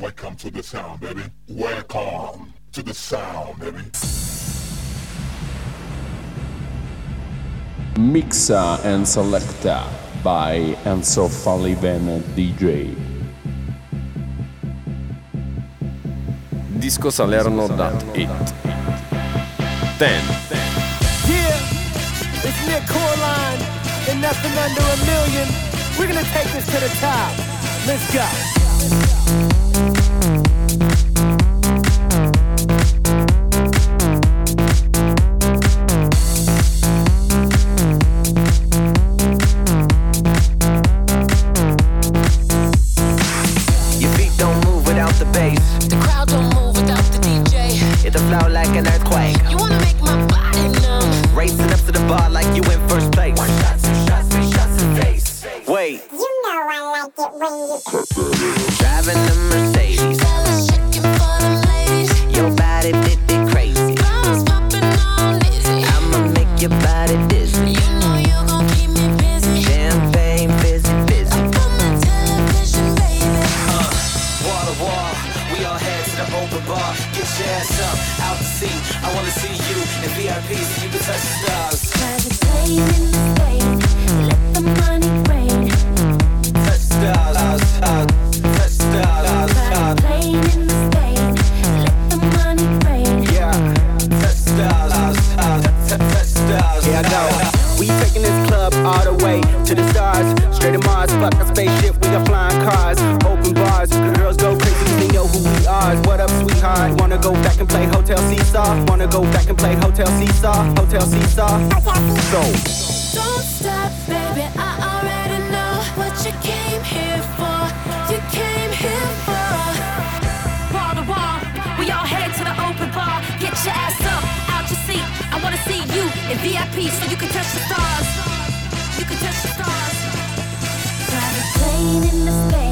Welcome to the sound, baby. Welcome to the sound, baby. Mixa and Selecta by Enzo Falivene DJ. Disco Salerno. Salerno.it 10 Yeah, it's Nick Corline and nothing under a million. We're gonna take this to the top. Let's go. Head to bar. Get your ass up, out the seat. I wanna see you in VIP so you can touch the stars. Private plane in the Spain. Let the money rain. Touch stars, stars, stars. touch stars, stars, Private plane in the Spain. Let the money rain. Yeah, touch stars, stars, stars. touch stars. Yeah, I know. We taking this club all the way to the stars. Straight to Mars, fuck a spaceship, we got Sweetheart? Wanna go back and play Hotel Seesaw? Wanna go back and play Hotel Seesaw? Hotel Seesaw? So, Don't stop, baby. I already know what you came here for. You came here for. Wall to wall, we all head to the open bar. Get your ass up, out your seat. I wanna see you in VIP so you can touch the stars. You can touch the stars. Private plane in the Spain.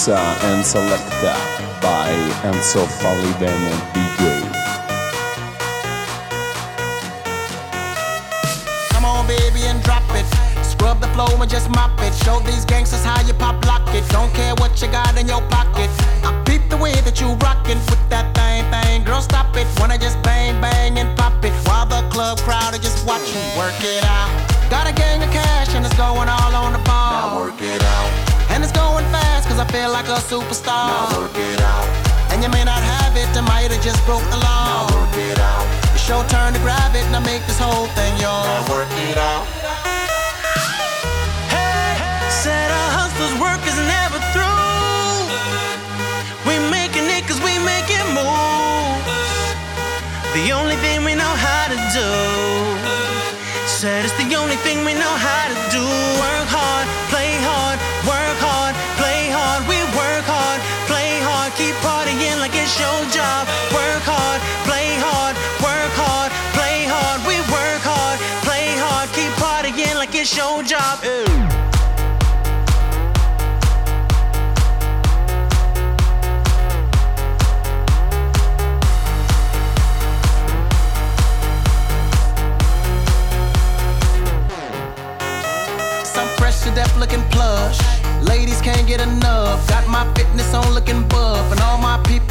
Mixa and Selecta by Enzo Falivene DJ. Come on, baby, and drop it. Scrub the flow and just mop it. Show these gangsters how you pop lock it. Don't care what you got in your pocket. I peep the way that you rockin' with that thing, thing. Girl, stop it. Wanna just bang, bang, and pop it. While the club crowd are just watching. Work it out. Got a gang of cash and it's going all on the ball. Now work it out. And it's going fast cause I feel like a superstar. Now work it out. And you may not have it, I might have just broke the law. Now work it out. It's your turn to grab it and I make this whole thing yours. Now work it out. Hey, said a hustler's work is never through. We making it cause we making moves. The only thing we know how to do. Said it's the only thing we know how to do. Work hard, play it's your job. Work hard, play hard, work hard, play hard. We work hard, play hard, keep partying like it's your job. Some fresh to death looking plush. Ladies can't get enough. Got my fitness on looking buff. And all my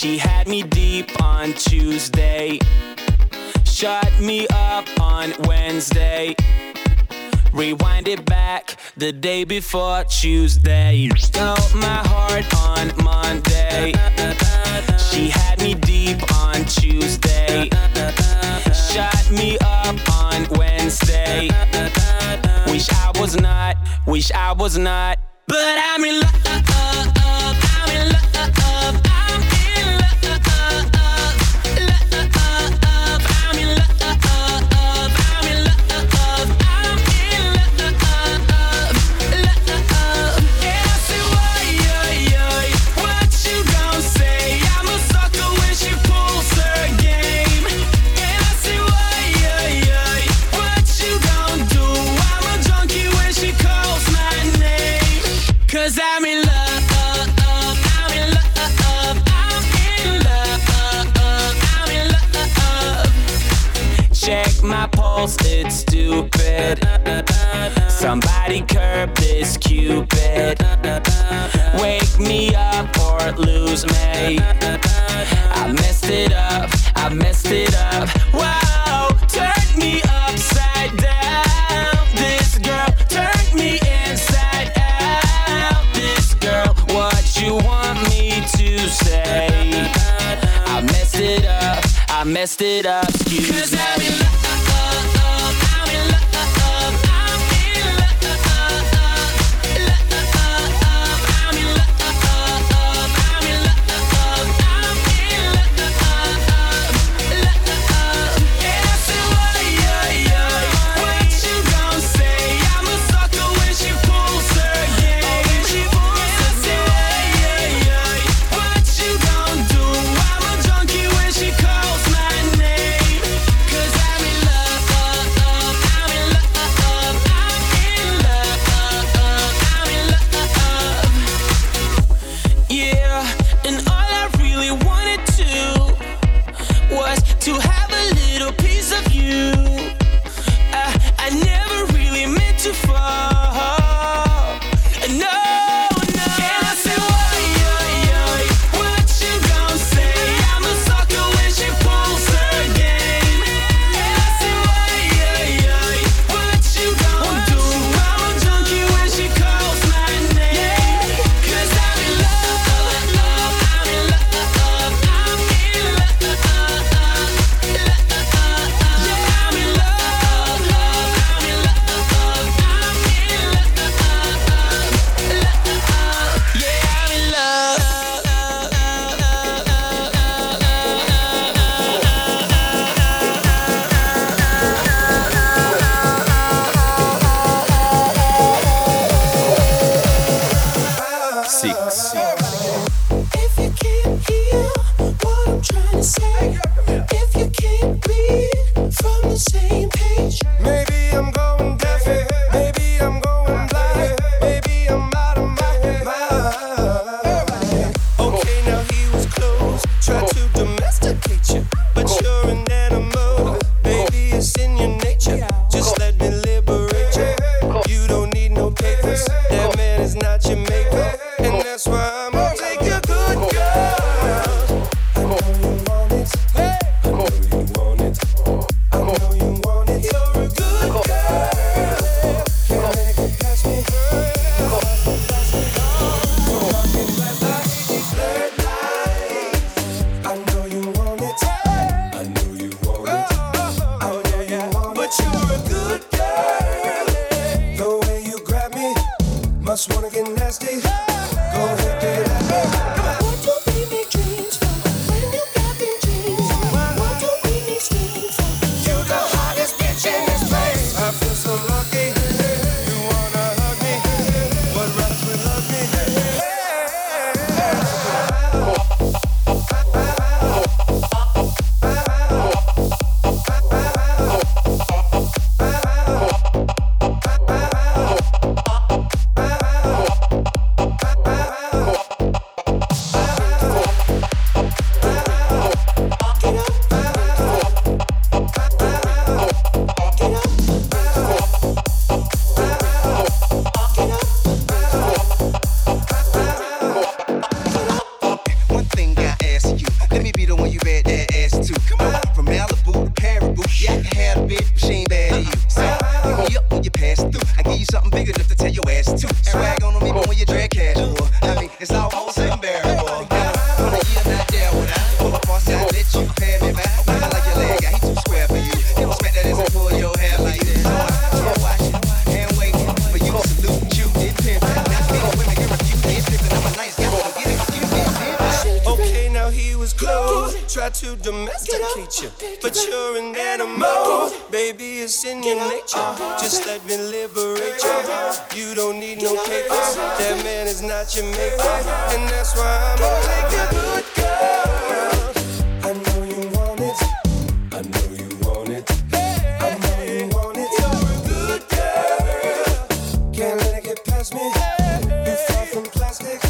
She had me deep on Tuesday. Shut me up on Wednesday. Rewind it back the day before Tuesday. Stole my heart on Monday. She had me deep on Tuesday. Shut me up on Wednesday. Wish I was not, wish I was not. But I'm in love, I'm in love, I messed it up, I messed it up. Wow, turn me upside down. This girl turned me inside out. This girl, what you want me to say? I messed it up, I messed it up. Cause I'm in love, Me is not Jamaica, and that's why I'm a a good girl. I know you want it. I know you want it. I know you want it. You're good. Can't let it get past me. Far from plastic.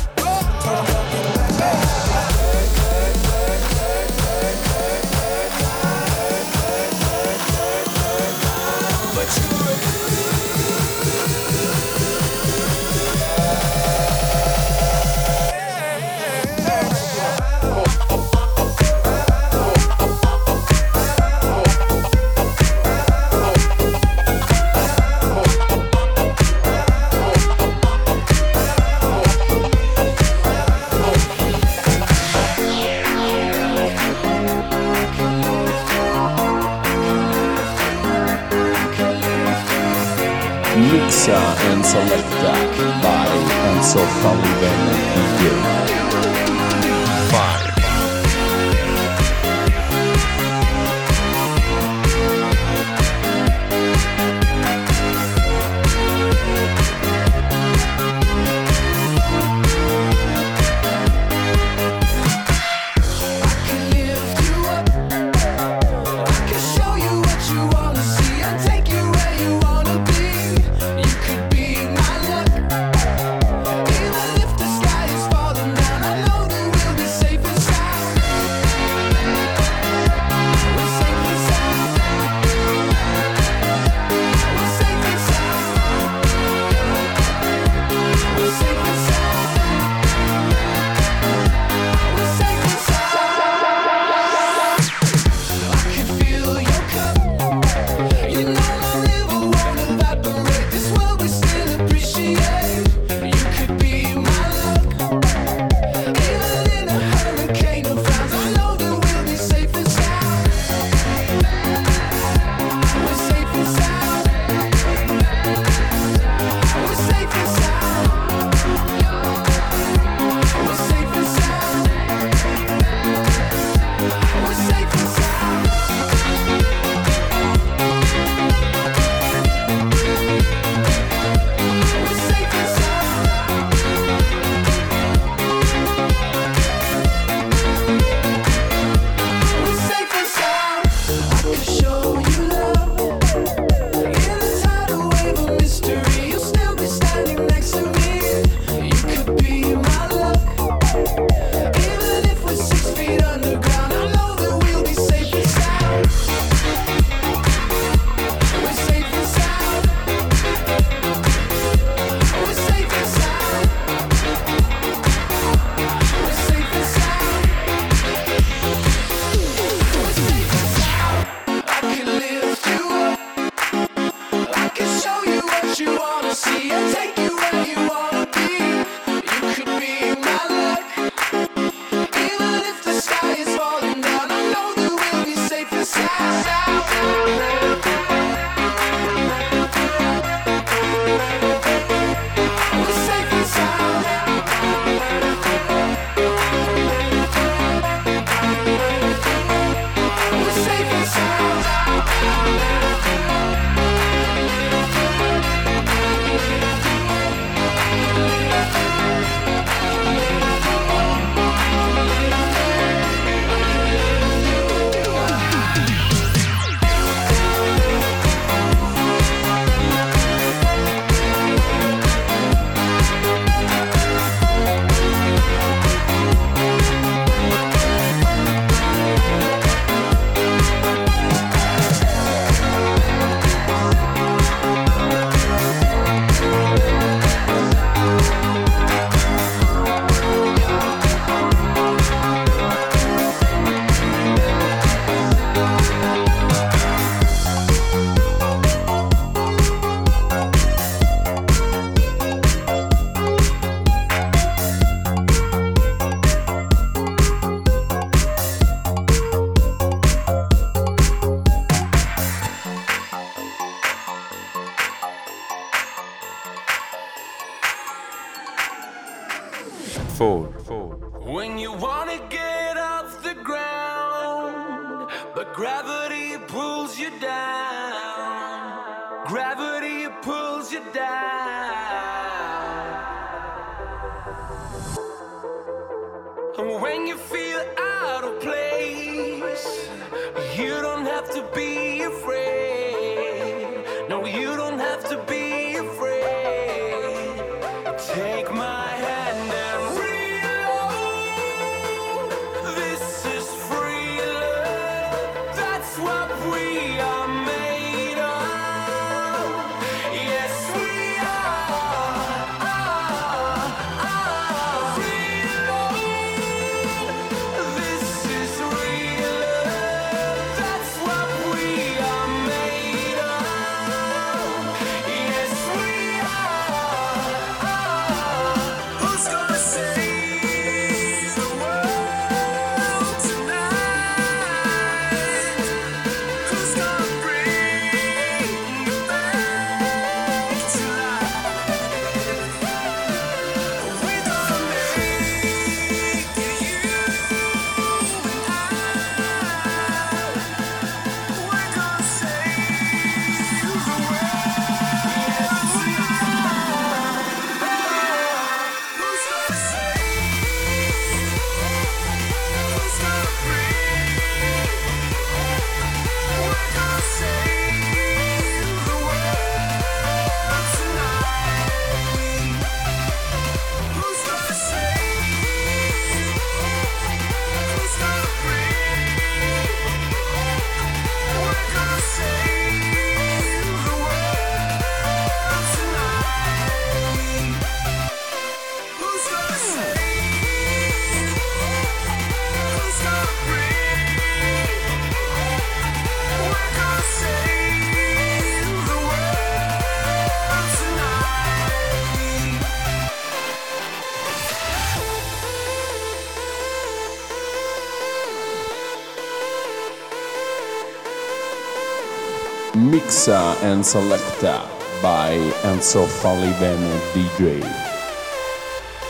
Mixa and Selecta by Enzo Falivene DJ.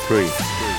Three.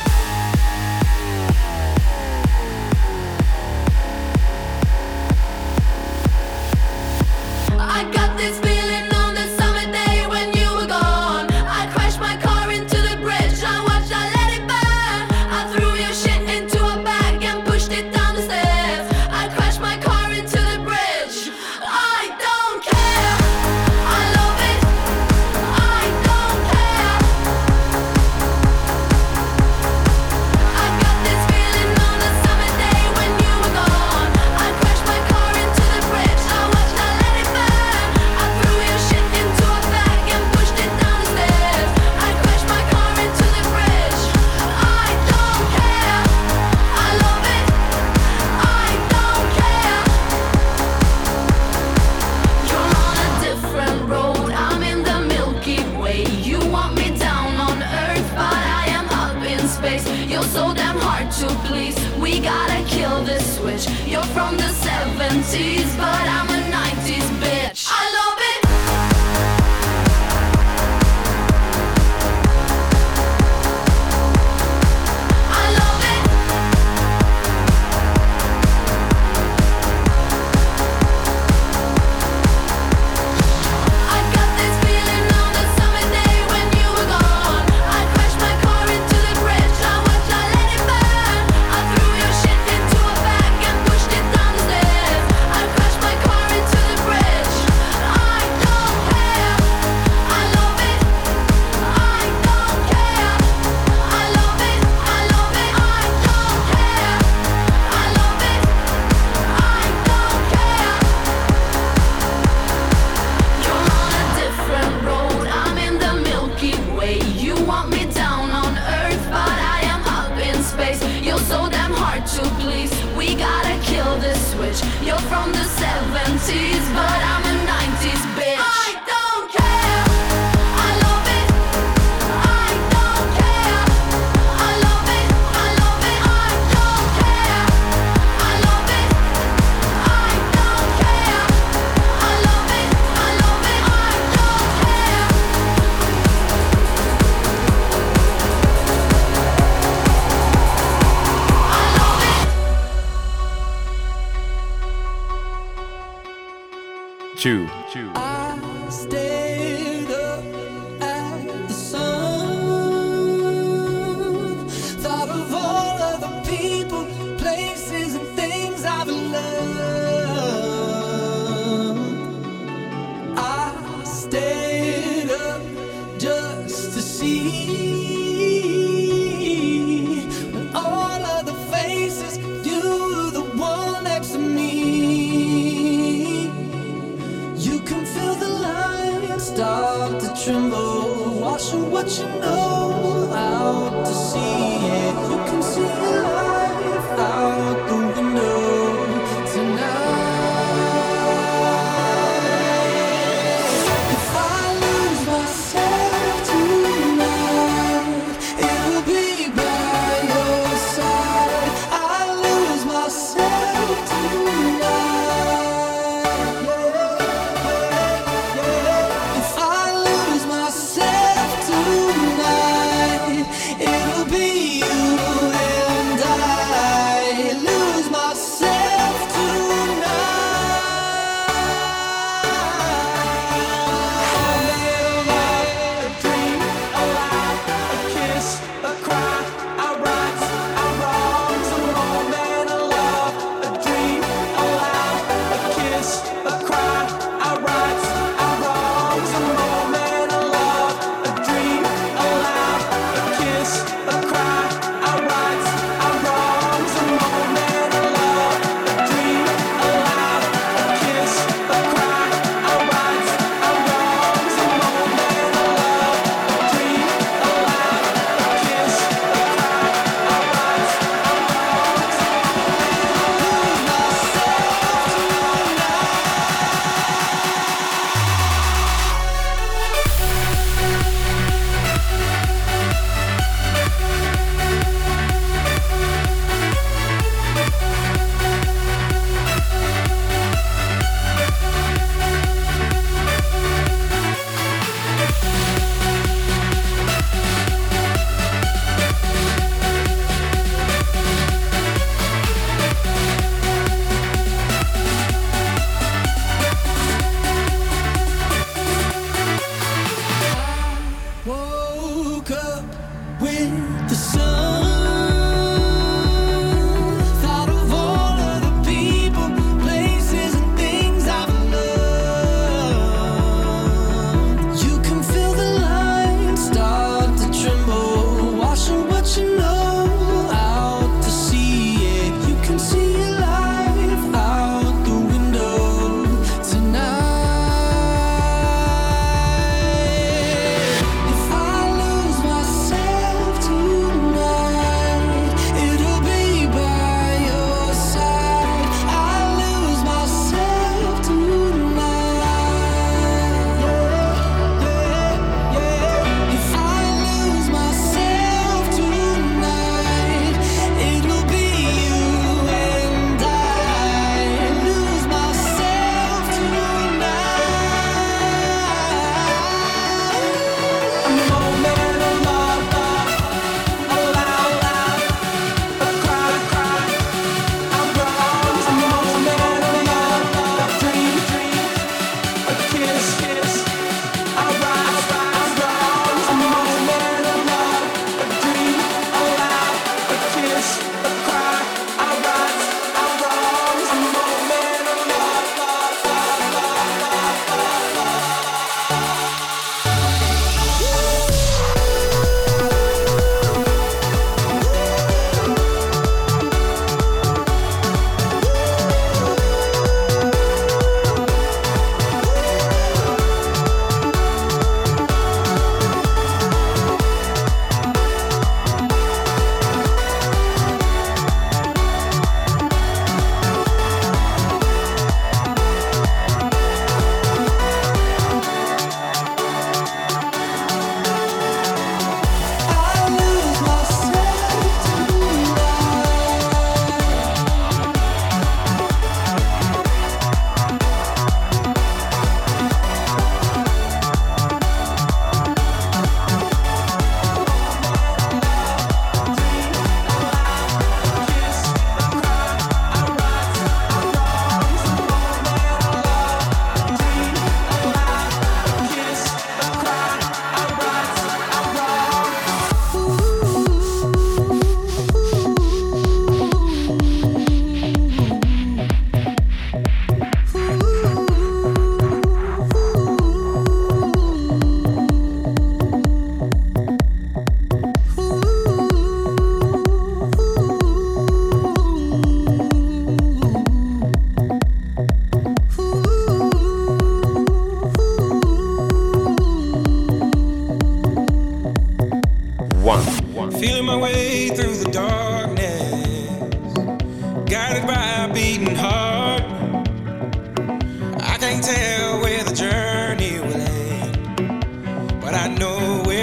You're from the 70s, but I'm Chew.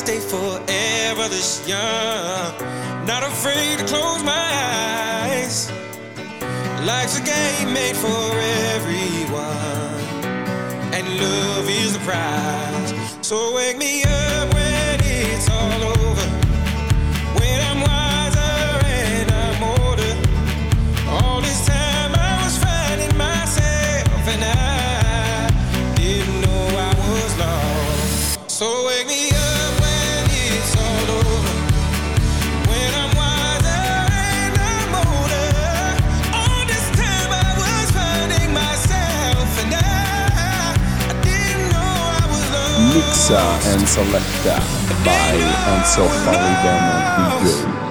stay forever this young. Not afraid to close my eyes. Life's a game made for Mixer and Selector by and be DJ.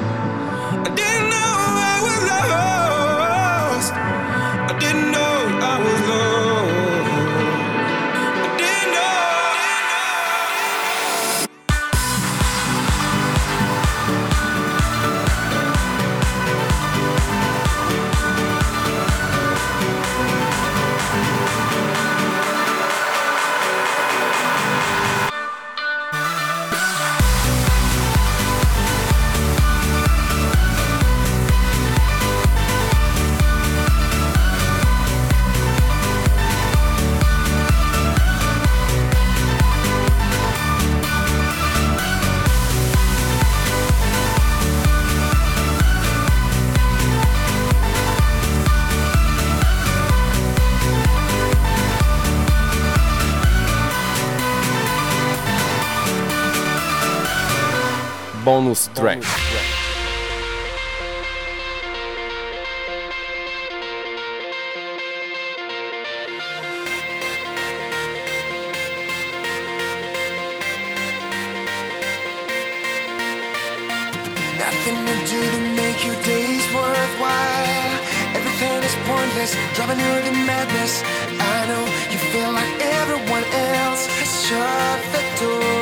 bonus track. Bonus. Nothing to do to make your days worthwhile. Everything is pointless, driving you to madness. I know you feel like everyone else. Shut the door.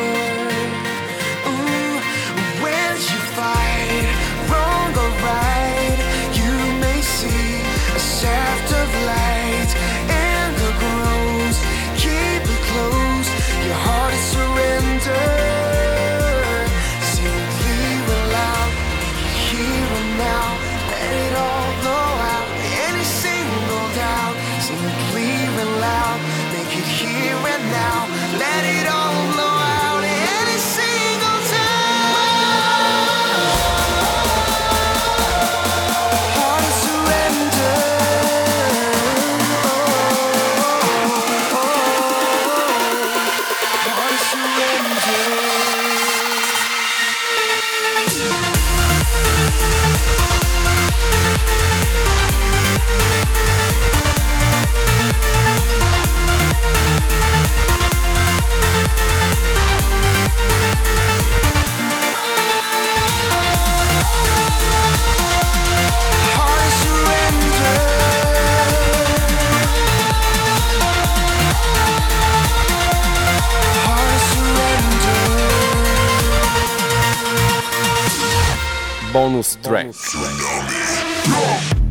Bonus track. Bonus track.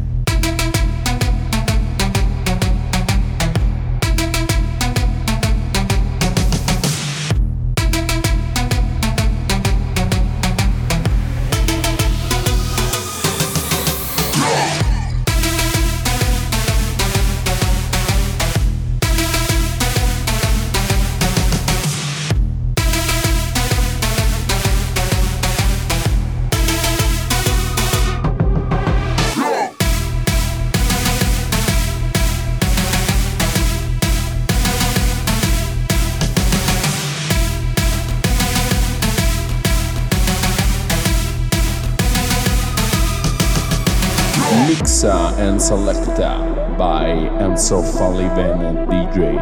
Selecta by Enzo Falivene and DJ.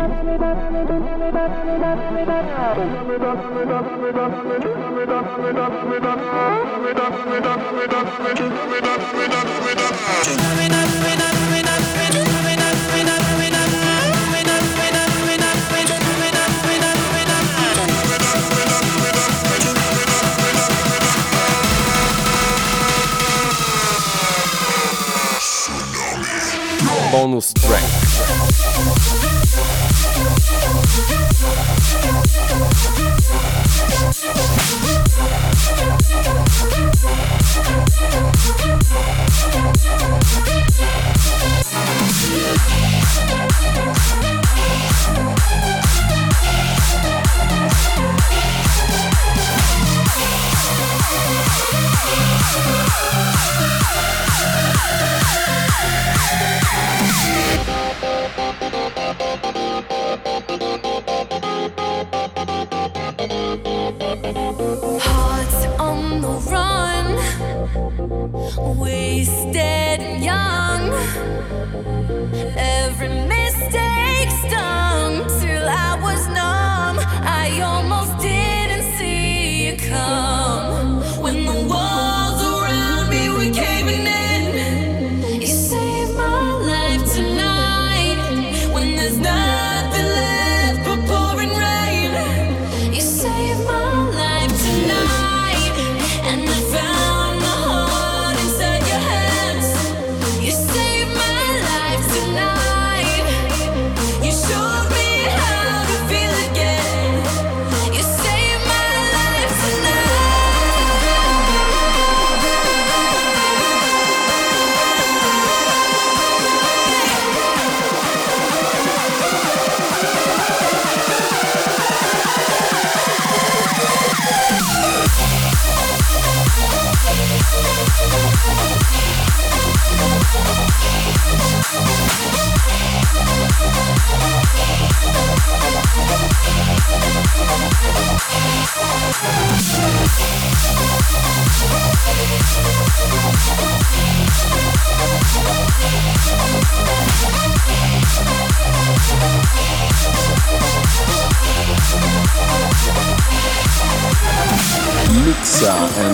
Bônus Track.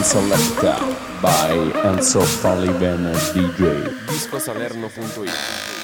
and Selecta by Enzo Falivene DJ. Discosalerno.it